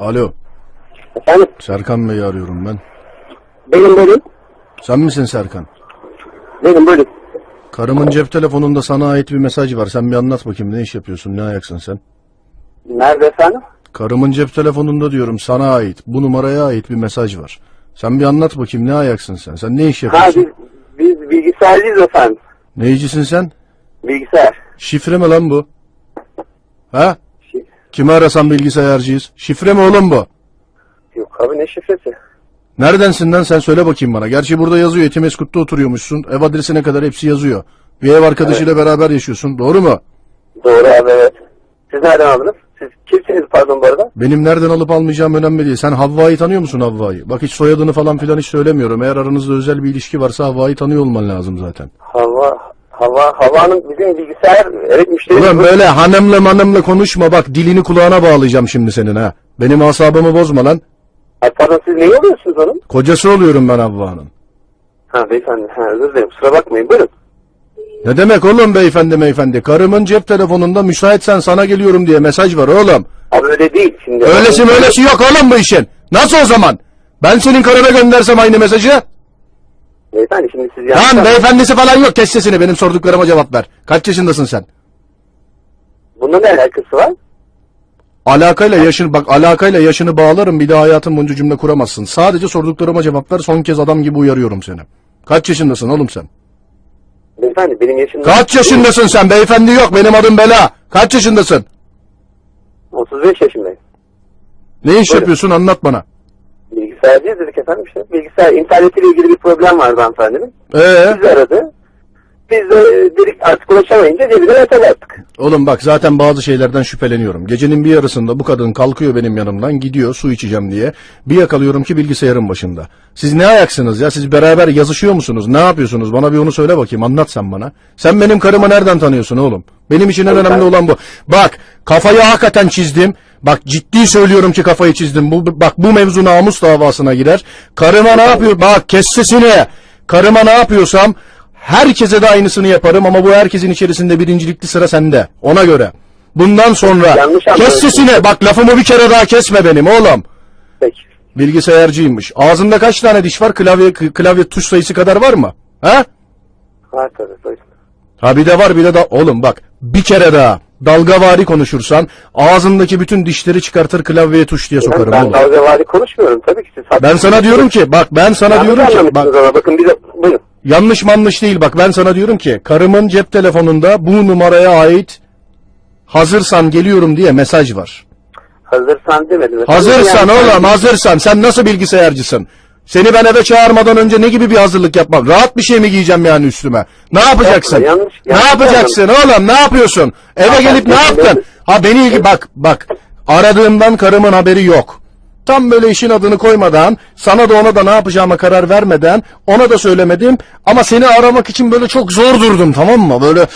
Alo. Efendim? Serkan Bey'i arıyorum ben. Benim buyurun. Sen misin Serkan? Benim buyurun. Karımın cep telefonunda sana ait bir mesaj var. Sen bir anlat bakayım ne iş yapıyorsun? Ne ayaksın sen? Nerede efendim? Karımın cep telefonunda diyorum sana ait. Bu numaraya ait bir mesaj var. Sen bir anlat bakayım ne ayaksın sen? Sen ne iş Ha yapıyorsun? biz, biz bilgisayarcıyız efendim. Neycisin sen? Bilgisayar. Şifre mi lan bu? Ha? Kimi arasam bilgisayarcıyız. Şifre mi oğlum bu? Yok abi ne şifresi? Neredensin lan sen söyle bakayım bana. Gerçi burada yazıyor Etimeskut'ta oturuyormuşsun. Ev adresine kadar hepsi yazıyor. Bir ev arkadaşıyla beraber yaşıyorsun. Doğru mu? Doğru abi evet. Siz nereden aldınız? Siz kimsiniz pardon bu arada? Benim nereden alıp almayacağım önemli değil. Sen Havva'yı tanıyor musun Havva'yı? Bak hiç soyadını falan filan hiç söylemiyorum. Eğer aranızda özel bir ilişki varsa Havva'yı tanıyor olman lazım zaten. Hava, hava, havanın bizim bilgisayar evet müşterimiz. Ulan böyle hanımla manımla konuşma bak dilini kulağına bağlayacağım şimdi senin ha. Benim asabımı bozma lan. Ay, pardon siz neyi oluyorsunuz onun? Kocası oluyorum ben Havva'nın. Ha beyefendi ha özür dilerim kusura bakmayın buyurun. Ne demek oğlum beyefendi beyefendi? Karımın cep telefonunda müsaitsen sana geliyorum diye mesaj var oğlum. Abi öyle değil şimdi. Öylesi öylesi yok oğlum bu işin. Nasıl o zaman? Ben senin karına göndersem aynı mesajı? Beyefendi şimdi siz yanlış Lan beyefendisi falan yok. Kes sesini benim sorduklarıma cevap ver. Kaç yaşındasın sen? Bununla ne alakası var? Alakayla yaşını bak alakayla yaşını bağlarım bir daha hayatın boyunca cümle kuramazsın. Sadece sorduklarıma cevap ver. Son kez adam gibi uyarıyorum seni. Kaç yaşındasın oğlum sen? Beyefendi benim yaşım... Kaç yaşındasın sen? Beyefendi yok. Benim adım Bela. Kaç yaşındasın? 35 yaşındayım. Ne iş yapıyorsun anlat bana. Bilgisayarcıyız dedik efendim işte. Bilgisayar internetiyle ilgili bir problem vardı hanımefendinin. Ee? Bizi aradı. Biz de e, dedik artık ulaşamayınca cebine mesaj attık. Oğlum bak zaten bazı şeylerden şüpheleniyorum. Gecenin bir yarısında bu kadın kalkıyor benim yanımdan gidiyor su içeceğim diye. Bir yakalıyorum ki bilgisayarın başında. Siz ne ayaksınız ya? Siz beraber yazışıyor musunuz? Ne yapıyorsunuz? Bana bir onu söyle bakayım. Anlat sen bana. Sen benim karımı nereden tanıyorsun oğlum? Benim için en önemli ben- olan bu. Bak kafayı hakikaten çizdim. Bak ciddi söylüyorum ki kafayı çizdim. Bu, bak bu mevzu namus davasına girer. Karıma ne yapıyor? Bak kes sesini. Karıma ne yapıyorsam herkese de aynısını yaparım ama bu herkesin içerisinde birincilikli sıra sende. Ona göre. Bundan sonra Yanlış kes sesini. Bak lafımı bir kere daha kesme benim oğlum. Peki. Bilgisayarcıymış. Ağzında kaç tane diş var? Klavye klavye tuş sayısı kadar var mı? Ha? Var tabii. Ha bir de var bir de da oğlum bak bir kere daha dalgavari konuşursan ağzındaki bütün dişleri çıkartır klavyeye tuş diye sokarım ben oğlum. dalgavari konuşmuyorum tabii ki siz Ben sana diyorum ki bak ben sana Yanlış diyorum ki anlamışsınız bak ama bakın bize buyurun. yanlış manlış değil bak ben sana diyorum ki karımın cep telefonunda bu numaraya ait hazırsan geliyorum diye mesaj var. Hazırsan demedim. Hazırsan Yani- oğlum hazırsan sen nasıl bilgisayarcısın? Seni ben eve çağırmadan önce ne gibi bir hazırlık yapmam? Rahat bir şey mi giyeceğim yani üstüme? Ne yapacaksın? yanlış- ne yanlış yapacaksın oğlum? Ne yapıyorsun? Eve Ya gelip ne yaptın? Ha beni ilgi bak bak. Aradığımdan karımın haberi yok. Tam böyle işin adını koymadan, sana da ona da ne yapacağıma karar vermeden, ona da söylemedim. Ama seni aramak için böyle çok zor durdum tamam mı? Böyle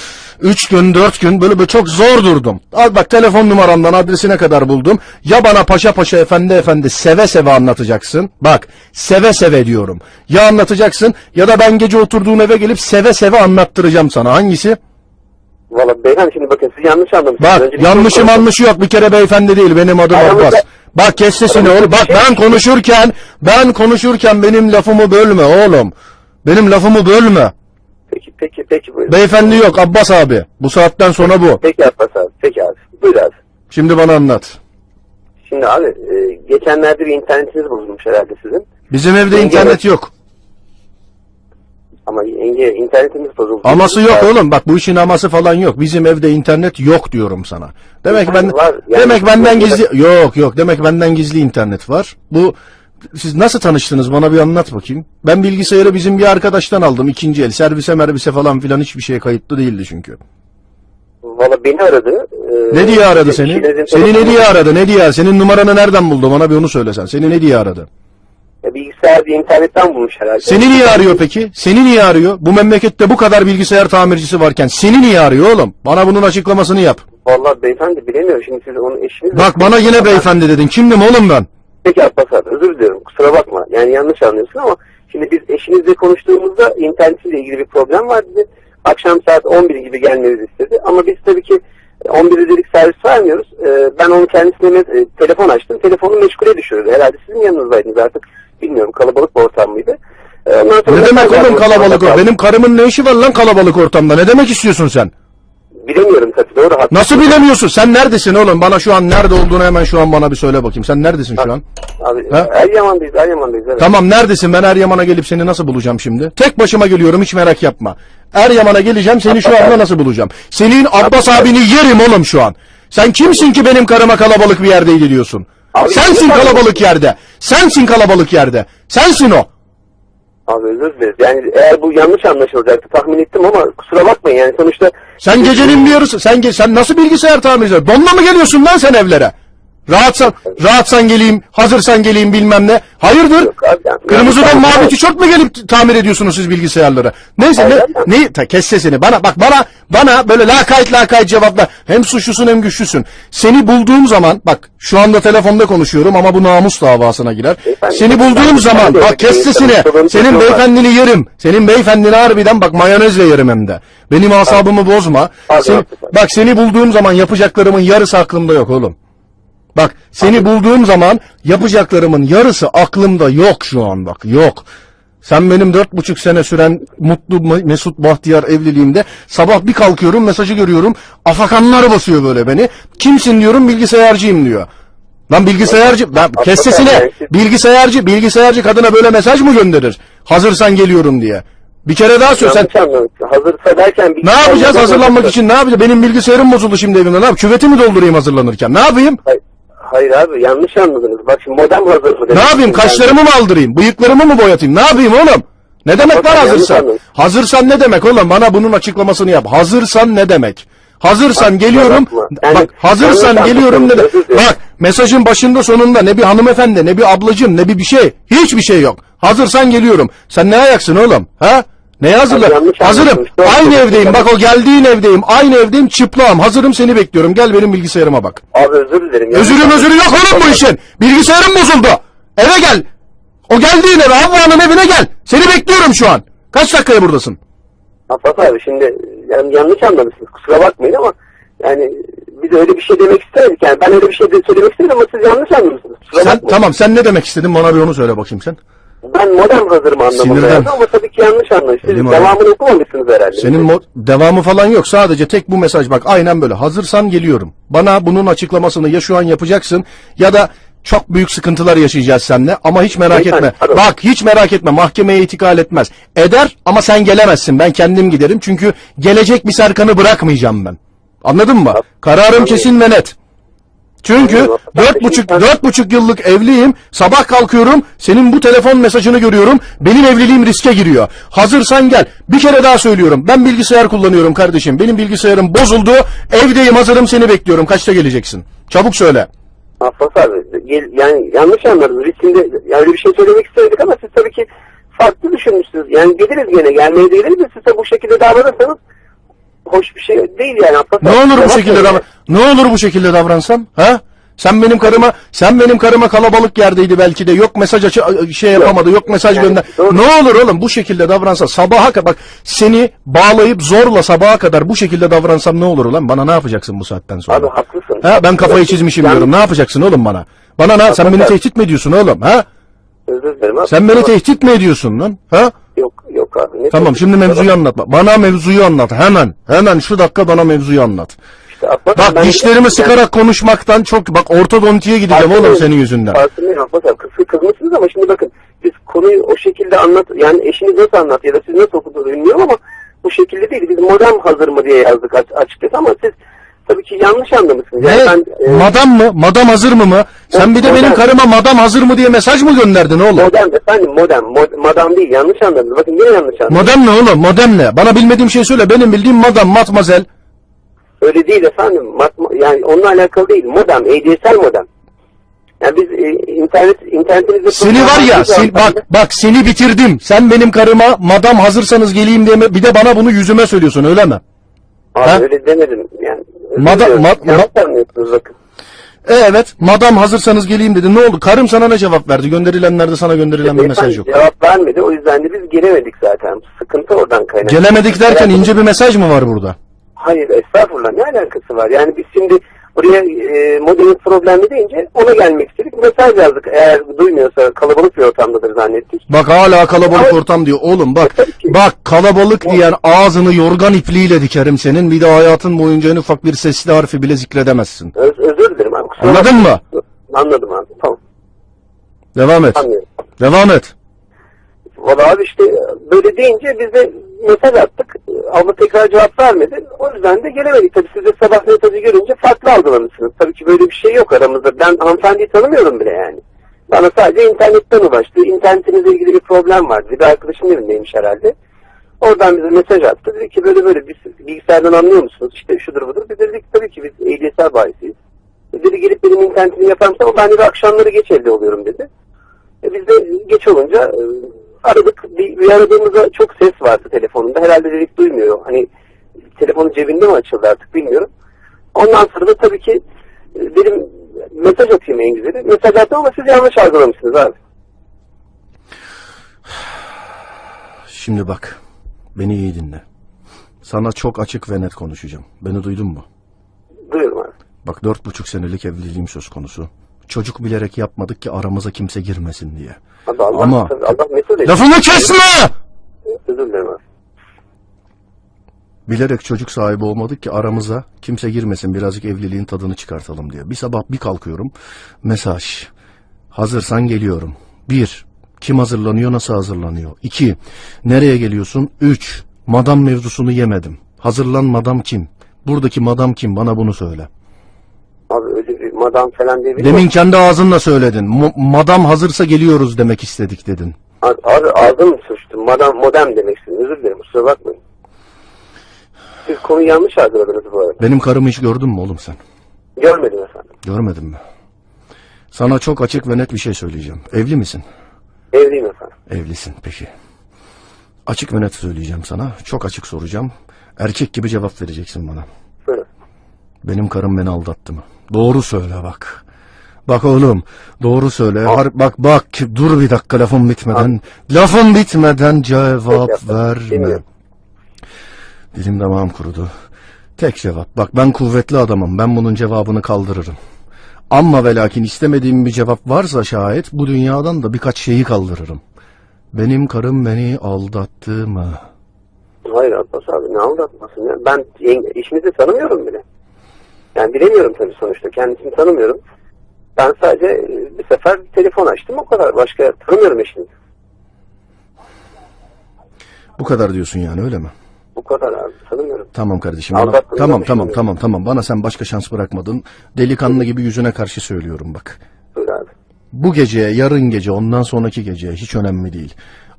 üç gün, dört gün böyle, böyle çok zor durdum. Al bak telefon numaramdan adresine kadar buldum. Ya bana paşa paşa efendi efendi seve seve anlatacaksın. Bak seve seve diyorum. Ya anlatacaksın ya da ben gece oturduğun eve gelip seve seve anlattıracağım sana. Hangisi? Valla beyefendi şimdi bakın siz yanlış anlamışsınız. Bak Önce bir yanlışı soru- manlışı yok bir kere beyefendi değil benim adım Aramızda- Abbas. Bak kes sesini oğlum bak ben konuşurken ben konuşurken benim lafımı bölme oğlum. Benim lafımı bölme. Peki peki peki buyurun. Beyefendi yok Abbas abi. Bu saatten sonra bu. Peki Abbas abi. Peki abi. Buyur abi. Şimdi bana anlat. Şimdi abi e, geçenlerde bir internetiniz bozulmuş herhalde sizin. Bizim evde Yenge- internet yok. Ama yenge internetiniz bozuldu. Aması yok Var. oğlum. Bak bu işin aması falan yok. Bizim evde internet yok diyorum sana. Demek ben var, yani- demek benden gizli yok yok. Demek benden gizli internet var. Bu siz nasıl tanıştınız bana bir anlat bakayım. Ben bilgisayarı bizim bir arkadaştan aldım ikinci el. Servise merbise falan filan hiçbir şeye kayıtlı değildi çünkü. Valla beni aradı. E, Ne diye aradı seni? Seni ne diye aradı? Ne diye? Senin numaranı nereden buldu? Bana bir onu söylesen. Seni ne diye aradı? Ya Bilgisayar bir internetten bulmuş herhalde. Seni niye arıyor peki? Seni niye arıyor? Bu memlekette bu kadar bilgisayar tamircisi varken seni niye arıyor oğlum? Bana bunun açıklamasını yap. Valla beyefendi bilemiyorum şimdi siz onun eşiniz. Bak bana yine beyefendi dedin. Kimdim oğlum ben? Peki Abbas abi özür diliyorum kusura bakma. Yani yanlış anlıyorsun ama şimdi biz eşinizle konuştuğumuzda internetle ilgili bir problem var dedi. Akşam saat 11 gibi gelmenizi istedi. Ama biz tabii ki 11 üzerik servis vermiyoruz. Ee, ben onun kendisine e, telefon açtım. Telefonu meşgule düşürdü. Herhalde sizin yanınızdaydınız artık. Bilmiyorum kalabalık bir ortam mıydı? Ee, Ne demek oğlum kalabalık o? Benim karımın ne işi var lan kalabalık ortamda? Ne demek istiyorsun sen? Bilemiyorum tabii doğru. haklısın. Nasıl bilemiyorsun? Sen neredesin oğlum? Bana şu an nerede olduğunu hemen şu an bana bir söyle bakayım. Sen neredesin şu an? Abi, Ha? Eryaman'dayız, Eryaman'dayız. Evet. Tamam neredesin? Ben Eryaman'a gelip seni nasıl bulacağım şimdi? Tek başıma geliyorum hiç merak yapma. Eryaman'a geleceğim seni şu anda nasıl bulacağım? Senin Abbas abini yerim oğlum şu an. Sen kimsin ki benim karıma kalabalık bir yerdeydi diyorsun? Abi, Sensin kalabalık yerde. Sensin kalabalık yerde. Sensin o. Abi özür dileriz. Yani eğer bu yanlış anlaşılacaktı tahmin ettim ama kusura bakmayın yani sonuçta Sen gecenin bir yarısı sen ge- sen nasıl bilgisayar tamir ediyorsun? Donla mı geliyorsun lan sen evlere? Rahatsan rahatsan geleyim, hazırsan geleyim bilmem ne. Hayırdır? Yok abi, yani- Kırmızıdan mavi tişört mü gelip t- tamir ediyorsunuz siz bilgisayarları? Neyse ne, ne ta, kes sesini bana bak bana bana böyle lakayt lakayt cevapla. Hem suçlusun hem güçlüsün. Seni bulduğum zaman bak şu anda telefonda konuşuyorum ama bu namus davasına girer. Beyefendi, Seni bulduğum ben- zaman bak kes ben- sesini. Senin ben- beyefendini yerim. Senin beyefendini harbiden bak mayonezle yerim hem de. Benim asabımı bozma. Abi, Seni- haklısın. bak seni bulduğum zaman yapacaklarımın yarısı aklımda yok oğlum. Bak seni bulduğum zaman yapacaklarımın yarısı aklımda yok şu an bak yok. Sen benim dört buçuk sene süren mutlu me- mesut bahtiyar evliliğimde sabah bir kalkıyorum mesajı görüyorum afakanlar basıyor böyle beni. Kimsin diyorum bilgisayarcıyım diyor. Lan bilgisayarcı ben kes sesini bilgisayarcı bilgisayarcı kadına böyle mesaj mı gönderir? Hazırsan geliyorum diye. Bir kere daha söyle sen. Hazırsa derken ne yapacağız hazırlanmak için ne yapacağız? Benim bilgisayarım bozuldu şimdi evimde ne yap? Küveti mi doldurayım hazırlanırken? Ne yapayım? Hayır, hayır abi yanlış anladınız. Bak şimdi modem hazır mı? Ne yapayım? Kaşlarımı mı aldırayım? Bıyıklarımı mı boyatayım? Ne yapayım oğlum? Ne demek Bak, lan yanlış hazırsan? anladın. Hazırsan ne demek oğlum? Bana bunun açıklamasını yap. Hazırsan ne demek? Hazırsan geliyorum. bakma. Yani bak hazırsan yanlış geliyorum ne özür dilerim. Bak mesajın başında sonunda ne bir hanımefendi ne bir ablacım ne bir bir şey. Hiçbir şey yok. Hazırsan geliyorum. Sen ne ayaksın oğlum? Ha? Neye hazırla? Hazırım. Aynı evdeyim. Bak o geldiğin evdeyim. Aynı evdeyim. Çıplağım. Hazırım seni bekliyorum. Gel benim bilgisayarıma bak. Abi özür dilerim. yanlış Özürüm özürü yok oğlum bu işin. Bilgisayarım bozuldu. Eve gel. O geldiğin eve Havva'nın evine gel. Seni bekliyorum şu an. Kaç dakikaya buradasın? Abbas abi şimdi yani yanlış anlamışsınız. Kusura bakmayın ama yani biz öyle bir şey demek istemedik. Yani ben öyle bir şey de söylemek istemedim ama siz yanlış anlamışsınız. Kusura Sen bakmayın. tamam sen ne demek istedin bana bir onu söyle bakayım sen. Ben modem hazırım anlamında Sinirden. yazdım ama tabii ki yanlış. Elim Devamını okumamışsınız herhalde. Senin mo- devamı falan yok. Sadece tek bu mesaj bak aynen böyle. Hazırsan geliyorum. Bana bunun açıklamasını ya şu an yapacaksın ya da çok büyük sıkıntılar yaşayacağız seninle ama hiç merak Beyefendi, etme. pardon. Bak hiç merak etme mahkemeye itikal etmez. Eder ama sen gelemezsin. Ben kendim giderim çünkü gelecek bir Serkan'ı bırakmayacağım ben. Anladın mı? Kararım kesin ve net. Çünkü dört buçuk, dört buçuk yıllık evliyim. Sabah kalkıyorum. Senin bu telefon mesajını görüyorum. Benim evliliğim riske giriyor. Hazırsan gel. Bir kere daha söylüyorum. Ben bilgisayar kullanıyorum kardeşim. Benim bilgisayarım bozuldu. Evdeyim hazırım seni bekliyorum. Kaçta geleceksin? Çabuk söyle. Abbas abi gel- yani yanlış anladınız. Biz şimdi yani öyle bir şey söylemek istemedik ama siz tabii ki farklı düşünmüşsünüz. Yani geliriz gene gelmeye de geliriz de siz de bu şekilde davranırsanız hoş bir şey değil yani Abbas Ne olur bu şekilde davran Ne olur bu şekilde davransam? Ha? Sen benim karıma sen benim karıma kalabalık yerdeydi belki de yok mesaj açı, şey yapamadı yok mesaj Yani gönder. doğru. Ne olur oğlum bu şekilde davransa sabaha kadar bak seni bağlayıp zorla sabaha kadar bu şekilde davransam ne olur ulan bana ne yapacaksın bu saatten sonra? Abi haklısın. Ha ben kafayı çizmişim Yani- diyorum. Ne yapacaksın oğlum bana? Bana ne? Sen beni tehdit mi ediyorsun oğlum? Ha? Özür dilerim abi. Sen beni tehdit mi ediyorsun lan? Ha? Yok yok abi. Ne Tamam şimdi mevzuyu anlat. Bana mevzuyu anlat. Hemen. Hemen şu dakika bana mevzuyu anlat. Abbas Bak ben- dişlerimi yani- sıkarak konuşmaktan çok bak ortodontiye gideceğim oğlum senin yüzünden. Farkındayım Abbas abi. Kız, kızmışsınız ama şimdi bakın siz konuyu o şekilde anlat yani eşiniz nasıl anlat ya da siz nasıl okudunuz bilmiyorum ama bu şekilde değil. Biz modem hazır mı diye yazdık aç- açıkçası ama siz tabii ki yanlış anlamışsınız. Yani Ne? ben e, Madam mı? Madam hazır mı mı? Sen bir de benim karıma madam hazır mı diye mesaj mı gönderdin oğlum? modem efendim modem mod, madam değil yanlış anladınız. Bakın yine yanlış anladınız. Modem ne oğlum? Modem ne? Bana bilmediğim şey söyle. Benim bildiğim madam, matmazel. Öyle değil efendim. Yani onunla alakalı değil. Modem, ADSL modem. Yani biz e, internet internetimizde Seni var ya, sen, bak bak seni bitirdim. Sen benim karıma madam hazırsanız geleyim diye bir de bana bunu yüzüme söylüyorsun öyle mi? Abi Ha? öyle demedim yani. Madam- ma- ma- bakın. E, evet, madam hazırsanız geleyim dedi. Ne oldu? Karım sana ne cevap verdi? Gönderilenlerde sana gönderilen bir mesaj yok. Cevap vermedi. O yüzden de biz gelemedik zaten. Sıkıntı oradan kaynaklı. Gelemedik derken ince bir mesaj mı var burada? Hayır estağfurullah ne alakası var? Yani biz şimdi buraya e, modemin problemli deyince ona gelmek istedik. Mesaj yazdık. Eğer duymuyorsa kalabalık bir ortamdadır zannettik. Bak hala kalabalık Ama- ortam diyor. Oğlum bak bak kalabalık diyen ağzını yorgan ipliğiyle dikerim senin. Bir de hayatın boyunca en ufak bir sesli harfi bile zikredemezsin. Öz, özür dilerim abi. kusura Anladın mı? Anladım abi. Tamam. Devam et. Anlıyorum. Devam et. Valla abi işte böyle deyince biz de mesaj attık. Abla tekrar cevap vermedi. O yüzden de gelemedik. Tabii siz de sabah mesajı görünce farklı algılamışsınız. Tabii ki böyle bir şey yok aramızda. Ben hanımefendiyi tanımıyorum bile yani. Bana sadece internetten ulaştı. İnternetinizle ilgili bir problem vardı. Bir arkadaşım evindeymiş herhalde. Oradan bize mesaj attı. Dedi ki böyle böyle biz bilgisayardan anlıyor musunuz? İşte şudur budur. Biz de dedik tabii ki biz ehliyetsel bahisiyiz. E Dedi gelip benim internetimi yapar ben de akşamları geç evde oluyorum dedi. E biz de geç olunca e, aradık. Bir, bir aradığımızda çok ses vardı telefonunda. Herhalde dedik duymuyor. Hani telefonu cebinde mi açıldı artık bilmiyorum. Ondan sonra da tabii ki e, dedim mesaj atayım en güzeli. Mesaj attım ama siz yanlış algılamışsınız abi. Şimdi bak. Beni iyi dinle. Sana çok açık ve net konuşacağım. Beni duydun mu? Duyuyorum abi. Bak dört buçuk senelik evliliğim söz konusu. Çocuk bilerek yapmadık ki aramıza kimse girmesin diye. Abi Allah, Ama- Allah. Lafımı kesme! Özür dilerim abi. Bilerek çocuk sahibi olmadık ki aramıza kimse girmesin birazcık evliliğin tadını çıkartalım diye. Bir sabah bir kalkıyorum. Mesaj. Hazırsan geliyorum. Bir. Kim hazırlanıyor nasıl hazırlanıyor? İki. Nereye geliyorsun? Üç. Madam mevzusunu yemedim. Hazırlan madam kim? Buradaki madam kim? Bana bunu söyle. Abi öyle madam falan diye Demin kendi ağzınla söyledin. Madam hazırsa geliyoruz demek istedik dedin. Abi, abi ağzım suçtu. Madam modem demek istedim. Özür dilerim. Kusura bakmayın. Siz konuyu yanlış algıladınız bu arada. Benim karımı hiç gördün mü oğlum sen? Görmedim efendim. Görmedin mi? Sana çok açık ve net bir şey söyleyeceğim. Evli misin? Evliyim efendim. Evlisin peki. Açık ve net söyleyeceğim sana. Çok açık soracağım. Erkek gibi cevap vereceksin bana. Buyurun. Benim karım beni aldattı mı? Doğru söyle bak. Bak oğlum doğru söyle. Har- bak bak dur bir dakika lafım bitmeden. Lafım bitmeden cevap verme. Dilim damağım kurudu. Tek cevap. Bak ben kuvvetli adamım. Ben bunun cevabını kaldırırım. Ama ve lakin istemediğim bir cevap varsa şayet bu dünyadan da birkaç şeyi kaldırırım. Benim karım beni aldattı mı? Hayır Abbas abi ne aldatmasın ya. Ben eşinizi tanımıyorum bile. Yani bilemiyorum tabii sonuçta. Kendisini tanımıyorum. Ben sadece e, bir sefer telefon açtım o kadar. Başka tanımıyorum eşinizi. Bu kadar diyorsun yani öyle mi? Bu kadar abi tanımıyorum. Tamam kardeşim. Bana, Aldattığını tamam da tamam tamam tamam. Bana sen başka şans bırakmadın. Delikanlı gibi yüzüne karşı söylüyorum bak. Buyur abi. Bu geceye, yarın gece, ondan sonraki gece hiç önemli değil.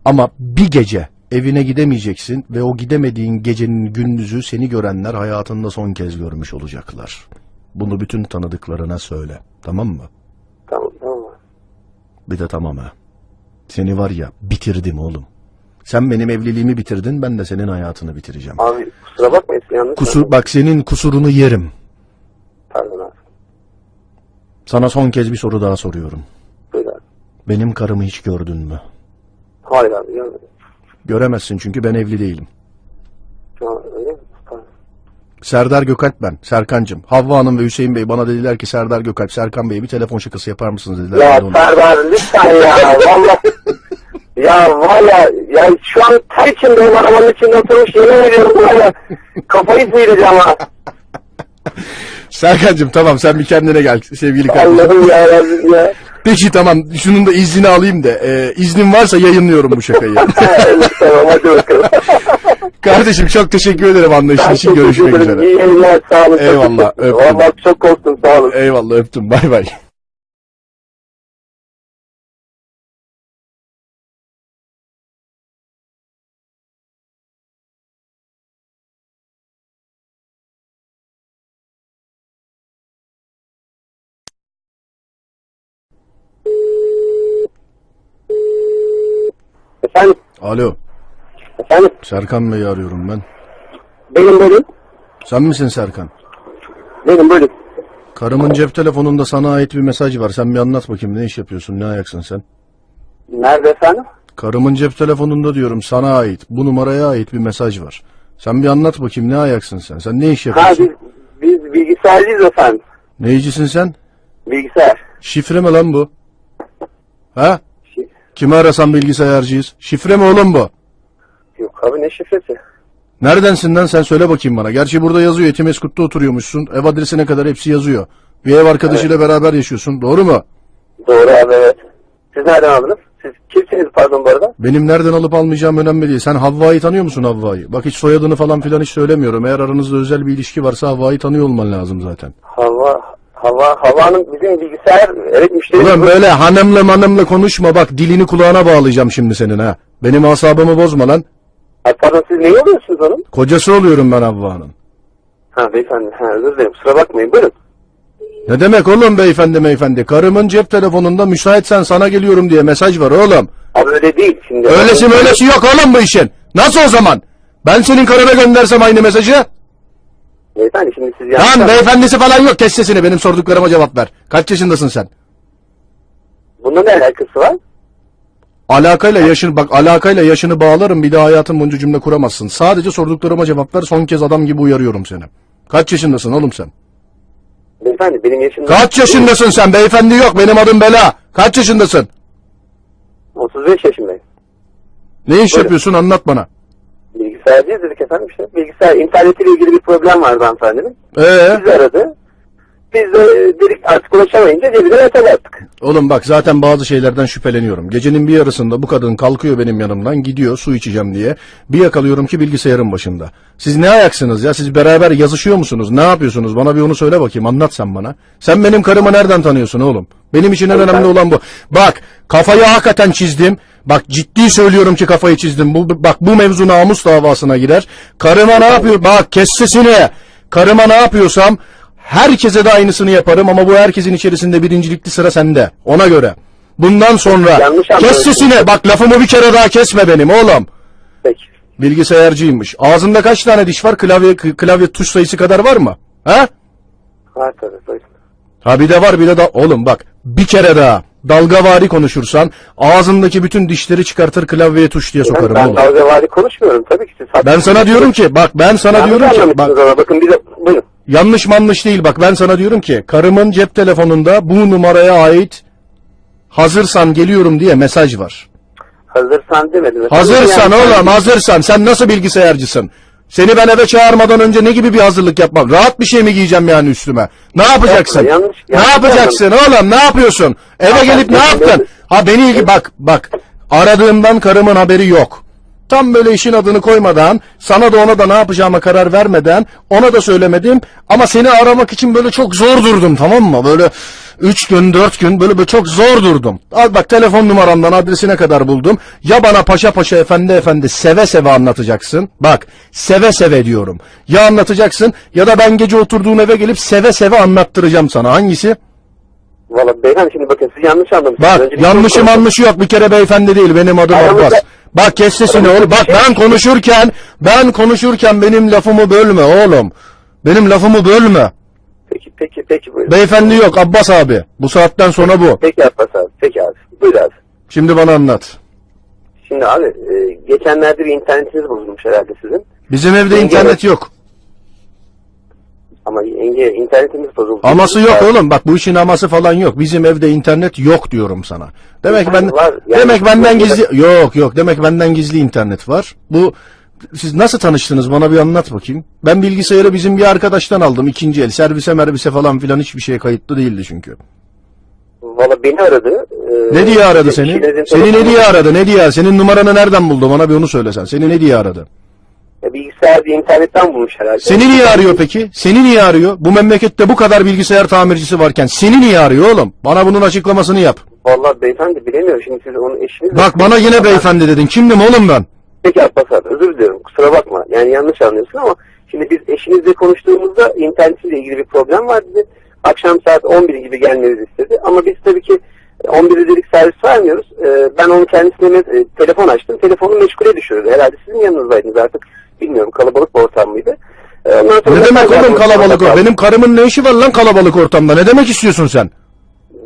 Ama bir gece evine gidemeyeceksin ve o gidemediğin gecenin gündüzü seni görenler hayatında son kez görmüş olacaklar. Bunu bütün tanıdıklarına söyle. Tamam mı? Tamam tamam. Bir de tamam ha. Seni var ya bitirdim oğlum. Sen benim evliliğimi bitirdin ben de senin hayatını bitireceğim. Abi kusura bakmayın yanlış. Kusur, bak senin kusurunu yerim. Pardon abi. Sana son kez bir soru daha soruyorum. Buyur abi. Benim karımı hiç gördün mü? Hayır abi görmedim. Göremezsin çünkü ben evli değilim. Öyle mi? Serdar Gökalp ben, Serkancım. Havva Hanım ve Hüseyin Bey bana dediler ki Serdar Gökalp, Serkan Bey'e bir telefon şakası yapar mısınız dediler. Ya Ben de onu- Serdar lütfen ya valla. Ya valla ya şu an ter içindeyim arabanın içinde oturmuş yemin ediyorum valla. Kafayı sıyıracağım ha. Serkancım tamam sen bir kendine gel sevgili kardeşim. Allah'ım ya Rabbim ya. Peki tamam şunun da iznini alayım da e, iznin varsa yayınlıyorum bu şakayı. Tamam hadi bakalım. kardeşim çok teşekkür ederim anlayışın için görüşmek ederim. üzere. İyi yayınlar sağ olun. Eyvallah, öptüm. Vallahi çok korktum sağ olun. Eyvallah öptüm bay bay. Efendim, Alo efendim. Serkan Bey'i arıyorum ben. Benim bölüm. Sen misin Serkan? Benim bölüm. Karımın cep telefonunda sana ait bir mesaj var. Sen bir anlat bakayım ne iş yapıyorsun ne ayaksın sen? Nerede efendim? Karımın cep telefonunda diyorum sana ait bu numaraya ait bir mesaj var. Sen bir anlat bakayım ne ayaksın sen? Sen ne iş Ha yapıyorsun? biz, biz bilgisayarcıyız efendim. Neycisin sen? Bilgisayar. Şifre mi lan bu? Ha? Kimi arasan bilgisayarcıyız. Şifre mi oğlum bu? Yok abi ne şifresi? Neredensin lan sen söyle bakayım bana. Gerçi burada yazıyor Etimeskut'ta oturuyormuşsun. Ev adresine kadar hepsi yazıyor. Bir ev arkadaşıyla beraber yaşıyorsun. Doğru mu? Doğru abi evet. Siz nereden aldınız? Siz kimsiniz pardon bu arada? Benim nereden alıp almayacağım önemli değil. Sen Havva'yı tanıyor musun Havva'yı? Bak hiç soyadını falan filan hiç söylemiyorum. Eğer aranızda özel bir ilişki varsa Havva'yı tanıyor olman lazım zaten. Hava, hava, havanın bizim bilgisayar evet müşterimiz. Ulan böyle hanımla manımla konuşma bak dilini kulağına bağlayacağım şimdi senin ha. Benim asabımı bozma lan. Ay, pardon siz ne oluyorsunuz onun? Kocası oluyorum ben Havva'nın. Ha beyefendi ha özür dilerim kusura bakmayın buyurun. Ne demek oğlum beyefendi beyefendi? Karımın cep telefonunda müsaitsen sana geliyorum diye mesaj var oğlum. Abi öyle değil şimdi. Öylesi öylesi yok oğlum bu işin. Nasıl o zaman? Ben senin karına göndersem aynı mesajı? Beyefendi şimdi siz yanlış Lan beyefendisi falan yok. Kes sesini benim sorduklarıma cevap ver. Kaç yaşındasın sen? Bunda ne alakası var? Alakayla yaşını bak alakayla yaşını bağlarım bir daha hayatın boyunca cümle kuramazsın. Sadece sorduklarıma cevap ver. Son kez adam gibi uyarıyorum seni. Kaç yaşındasın oğlum sen? Beyefendi benim yaşım... Kaç yaşındasın sen? Beyefendi yok. Benim adım Bela. Kaç yaşındasın? 35 yaşındayım. Ne iş Buyurun. yapıyorsun anlat bana. Bilgisayarcıyız dedik efendim işte. Bilgisayar internetiyle ilgili bir problem vardı hanımefendinin. Ee, Bizi aradı. Biz de e, dedik artık ulaşamayınca cebine mesaj attık. oğlum bak zaten bazı şeylerden şüpheleniyorum. Gecenin bir yarısında bu kadın kalkıyor benim yanımdan gidiyor su içeceğim diye. Bir yakalıyorum ki bilgisayarın başında. Siz ne ayaksınız ya? Siz beraber yazışıyor musunuz? Ne yapıyorsunuz? Bana bir onu söyle bakayım. Anlat sen bana. Sen benim karımı nereden tanıyorsun oğlum? Benim için en önemli olan bu. Bak kafayı hakikaten çizdim. Bak ciddi söylüyorum ki kafayı çizdim. Bu bak bu mevzu namus davasına girer. Karıma ne yapıyor? Bak kes sesini. Karıma ne yapıyorsam herkese de aynısını yaparım ama bu herkesin içerisinde birincilikli sıra sende. Ona göre. Bundan sonra Yanlış kes anlıyorsun. sesini. Bak lafımı bir kere daha kesme benim oğlum. Peki. Bilgisayarcıymış. Ağzında kaç tane diş var? Klavye klavye tuş sayısı kadar var mı? Ha? Var tabii. buyurun. Ha bir de var bir de da oğlum bak bir kere daha dalgavari konuşursan ağzındaki bütün dişleri çıkartır klavyeye tuş diye sokarım ben oğlum. dalgavari konuşmuyorum tabii ki siz. Ben sana diyorum ki bak ben sana Yanlış diyorum ki anlamışsınız bak ama bakın bir de buyurun. yanlış manlış değil bak ben sana diyorum ki karımın cep telefonunda bu numaraya ait hazırsan geliyorum diye mesaj var. Hazırsan demedim. Hazırsan oğlum hazırsan sen nasıl bilgisayarcısın? Seni ben eve çağırmadan önce ne gibi bir hazırlık yapmam? Rahat bir şey mi giyeceğim yani üstüme? Ne yapacaksın? Yapma, yanlış- ne yanlış yapacaksın oğlum? Ne yapıyorsun? Eve Ya gelip ne yaptın? Ha beni ilgi bak bak. Aradığımdan karımın haberi yok. Tam böyle işin adını koymadan, sana da ona da ne yapacağıma karar vermeden, ona da söylemedim. Ama seni aramak için böyle çok zor durdum tamam mı? Böyle üç gün, dört gün böyle, böyle çok zor durdum. Al bak telefon numaramdan adresine kadar buldum. Ya bana paşa paşa efendi efendi seve seve anlatacaksın. Bak seve seve diyorum. Ya anlatacaksın ya da ben gece oturduğun eve gelip seve seve anlattıracağım sana. Hangisi? Valla beyefendi şimdi bakın siz yanlış anlamışsınız. Bak Öncelikle yanlışı bunu- manlışı yok bir kere beyefendi değil benim adım Aramızda- Abbas. Bak kes sesini oğlum bak ben konuşurken ben konuşurken benim lafımı bölme oğlum. Benim lafımı bölme. Peki peki peki buyurun. Beyefendi yok Abbas abi. Bu saatten sonra bu. Peki Abbas abi. Peki abi. Buyur abi. Şimdi bana anlat. Şimdi abi e, geçenlerde bir internetiniz bozulmuş herhalde sizin. Bizim evde Yenge- internet yok. Ama yenge internetiniz bozuldu. Aması yok Var- oğlum. Bak bu işin aması falan yok. Bizim evde internet yok diyorum sana. Demek ben Var, yani- demek benden gizli yok yok. Demek benden gizli internet var. Bu siz nasıl tanıştınız bana bir anlat bakayım. Ben bilgisayarı bizim bir arkadaştan aldım ikinci el. Servise merbise falan filan hiçbir şeye kayıtlı değildi çünkü. Valla beni aradı. E, Ne diye aradı eşinizin seni? Seni ne diye aradı? Ne diye? Senin numaranı nereden buldu? Bana bir onu söylesen. Seni ne diye aradı? Ya Bilgisayar bir internetten bulmuş herhalde. Seni niye arıyor peki? Seni niye arıyor? Bu memlekette bu kadar bilgisayar tamircisi varken seni niye arıyor oğlum? Bana bunun açıklamasını yap. Valla beyefendi bilemiyorum. Şimdi siz onun eşiniz... Bak bana yine beyefendi dedin. Kimdim oğlum ben? Peki Abbas özür diliyorum. Kusura bakma. Yani yanlış anlıyorsun ama şimdi biz eşinizle konuştuğumuzda internetle ilgili bir problem var dedi. Akşam saat 11 gibi gelmenizi istedi. Ama biz tabii ki 11'de dedik servis vermiyoruz. Ee, ben onun kendisine e, telefon açtım. Telefonu meşgule düşürdü. Herhalde sizin yanınızdaydınız artık. Bilmiyorum kalabalık bir ortam mıydı. Sonra Ne demek oğlum kalabalık o? Benim karımın ne işi var lan kalabalık ortamda? Ne demek istiyorsun sen?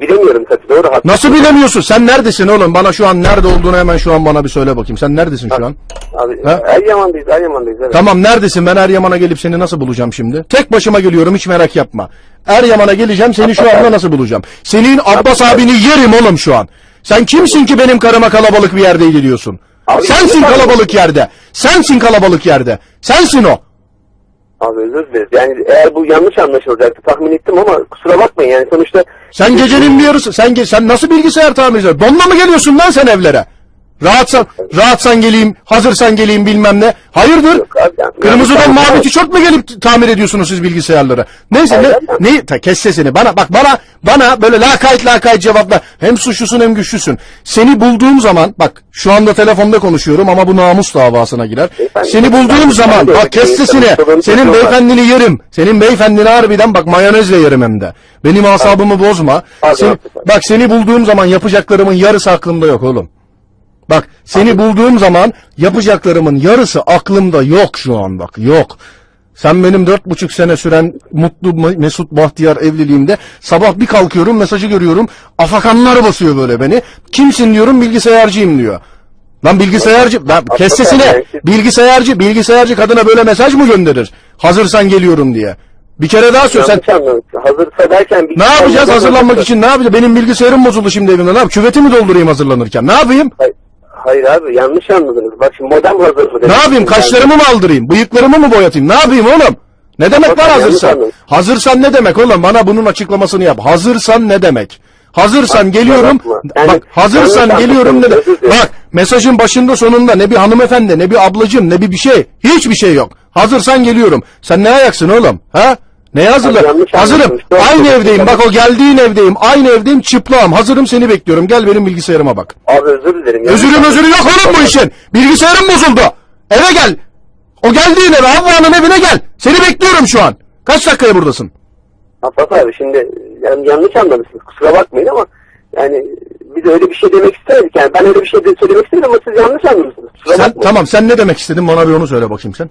Bilemiyorum tabii doğru. haklısın. Nasıl bilemiyorsun? Sen neredesin oğlum? Bana şu an nerede olduğunu hemen şu an bana bir söyle bakayım. Sen neredesin şu an? Abi Ha? Eryaman'dayız Eryaman'dayız evet. Tamam neredesin? Ben Eryaman'a gelip seni nasıl bulacağım şimdi? Tek başıma geliyorum hiç merak yapma. Eryaman'a geleceğim seni şu anda nasıl bulacağım? Senin Abbas abini yerim oğlum şu an. Sen kimsin ki benim karıma kalabalık bir yerde gidiyorsun? Abi, Sensin kalabalık yerde. Sensin kalabalık yerde. Sensin o. Abi özür dileriz. Yani eğer bu yanlış anlaşılacaktı tahmin ettim ama kusura bakmayın yani sonuçta Sen gecenin bir yarısı sen ge- sen nasıl bilgisayar tamir ediyorsun? Donla mı geliyorsun lan sen evlere? Rahatsan rahatsan geleyim, hazırsan geleyim bilmem ne. Hayırdır? Kırmızıdan yani- mavi tişört mü gelip tamir ediyorsunuz siz bilgisayarları? Neyse ne, ne ta, kes sesini. Bana bak bana bana böyle lakayt lakayt cevapla. Hem suçlusun hem güçlüsün. Seni bulduğum zaman bak şu anda telefonda konuşuyorum ama bu namus davasına girer. Seni bulduğum ben- zaman bak kes sesini. Senin beyefendini yerim. Senin beyefendini harbiden bak mayonezle yerim hem de. Benim asabımı bozma. Haklısın. bak seni bulduğum zaman yapacaklarımın yarısı aklımda yok oğlum. Bak seni bulduğum zaman yapacaklarımın yarısı aklımda yok şu an bak yok. Sen benim dört buçuk sene süren mutlu mesut bahtiyar evliliğimde sabah bir kalkıyorum mesajı görüyorum afakanlar basıyor böyle beni. Kimsin diyorum bilgisayarcıyım diyor. Lan bilgisayarcı ben, kes sesini bilgisayarcı bilgisayarcı kadına böyle mesaj mı gönderir? Hazırsan geliyorum diye. Bir kere daha söyle sen. Hazırsa derken ne yapacağız hazırlanmak için ne yapacağız? Benim bilgisayarım bozuldu şimdi evimde ne yapayım? Küveti mi doldurayım hazırlanırken ne yapayım? Hayır, hayır abi yanlış anladınız. Bak şimdi modem hazır mı? Ne yapayım? Kaşlarımı mı aldırayım? Bıyıklarımı mı boyatayım? Ne yapayım oğlum? Ne demek Bakın, lan yanlış hazırsan? anladın. Hazırsan ne demek oğlum? Bana bunun açıklamasını yap. Hazırsan ne demek? Hazırsan Bak, geliyorum. bakma. Yani bak hazırsan yanlış geliyorum ne anladın, de. özür dilerim. Bak mesajın başında sonunda ne bir hanımefendi ne bir ablacım ne bir bir şey. Hiçbir şey yok. Hazırsan geliyorum. Sen ne ayaksın oğlum? Ha? Neye hazırla? Yanlış Hazırım. anladın. Aynı çok evdeyim. Bak o geldiğin evdeyim. Aynı evdeyim. Çıplağım. Hazırım seni bekliyorum. Gel benim bilgisayarıma bak. Abi özür dilerim. yanlış Özürü anladın. özürü yok oğlum bu işin. Bilgisayarım bozuldu. Eve gel. O geldiğin eve Havva'nın evine gel. Seni bekliyorum şu an. Kaç dakikaya buradasın? Abbas abi şimdi yani yanlış anlamışsınız. Kusura bakmayın ama yani biz öyle bir şey demek istemedik. Yani ben öyle bir şey de söylemek istemedim ama siz yanlış anlamışsınız. Kusura Sen bakmayın. tamam sen ne demek istedin bana bir onu söyle bakayım sen.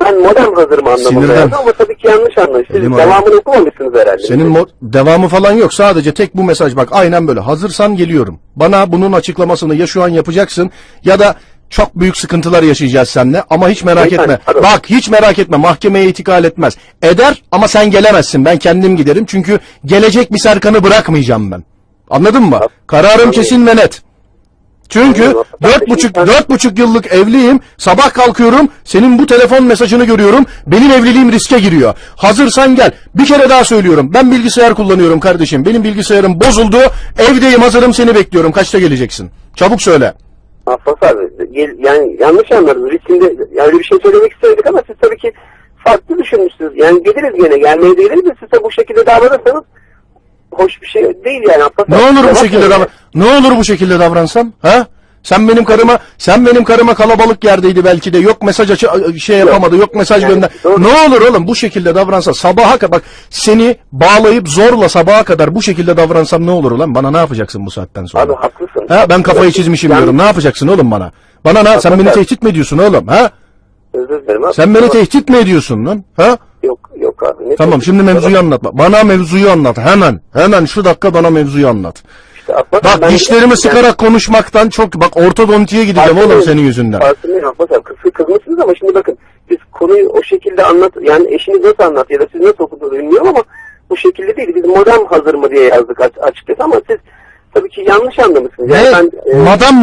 Ben modem hazırım anlamında Sinirden. yazdım ama tabii ki yanlış anlamış. Siz Elim devamını okumamışsınız herhalde. Senin mo- devamı falan yok. Sadece tek bu mesaj bak aynen böyle. Hazırsan geliyorum. Bana bunun açıklamasını ya şu an yapacaksın ya da çok büyük sıkıntılar yaşayacağız seninle ama hiç merak Beyefendi, etme. pardon. Bak hiç merak etme. Mahkemeye itikal etmez. Eder ama sen gelemezsin. Ben kendim giderim. Çünkü gelecek bir Serkan'ı bırakmayacağım ben. Anladın mı? Kararım kesin ve net. Çünkü dört buçuk, dört buçuk yıllık evliyim. Sabah kalkıyorum. Senin bu telefon mesajını görüyorum. Benim evliliğim riske giriyor. Hazırsan gel. Bir kere daha söylüyorum. Ben bilgisayar kullanıyorum kardeşim. Benim bilgisayarım bozuldu. Evdeyim hazırım seni bekliyorum. Kaçta geleceksin? Çabuk söyle. Abbas abi gel- yani yanlış anladınız. Biz şimdi yani öyle bir şey söylemek istemedik ama siz tabii ki farklı düşünmüşsünüz. Yani geliriz gene gelmeye de geliriz de siz de bu şekilde davranırsanız hoş bir şey değil yani Abbas Ne olur bu şekilde davran Ne olur bu şekilde davransam? Ha? Sen benim karıma sen benim karıma kalabalık yerdeydi belki de yok mesaj açı şey yapamadı yok mesaj Yani gönder. doğru. Ne olur oğlum bu şekilde davransa sabaha kadar bak seni bağlayıp zorla sabaha kadar bu şekilde davransam ne olur ulan bana ne yapacaksın bu saatten sonra? Abi haklısın. Ha ben kafayı çizmişim Yani- diyorum. Ne yapacaksın oğlum bana? Bana ne? Sen beni tehdit mi ediyorsun oğlum? Ha? Özür dilerim abi. Sen beni tehdit mi ediyorsun lan? Ha? Yok abi. Ne Tamam şimdi mevzuyu anlat. Bana mevzuyu anlat. Hemen. Hemen şu dakika bana mevzuyu anlat. İşte Abbas Bak ben- dişlerimi sıkarak konuşmaktan çok bak ortodontiye gideceğim oğlum Farkındayım. senin yüzünden. Farkındayım Abbas abi. Kız, kızmışsınız ama şimdi bakın biz konuyu o şekilde anlat yani eşiniz nasıl anlat ya da siz nasıl okudunuz bilmiyorum ama bu şekilde değil. Biz modem hazır mı diye yazdık aç- açıkçası ama siz tabii ki yanlış anlamışsınız. Yani Ne? ben, e, Madam mı?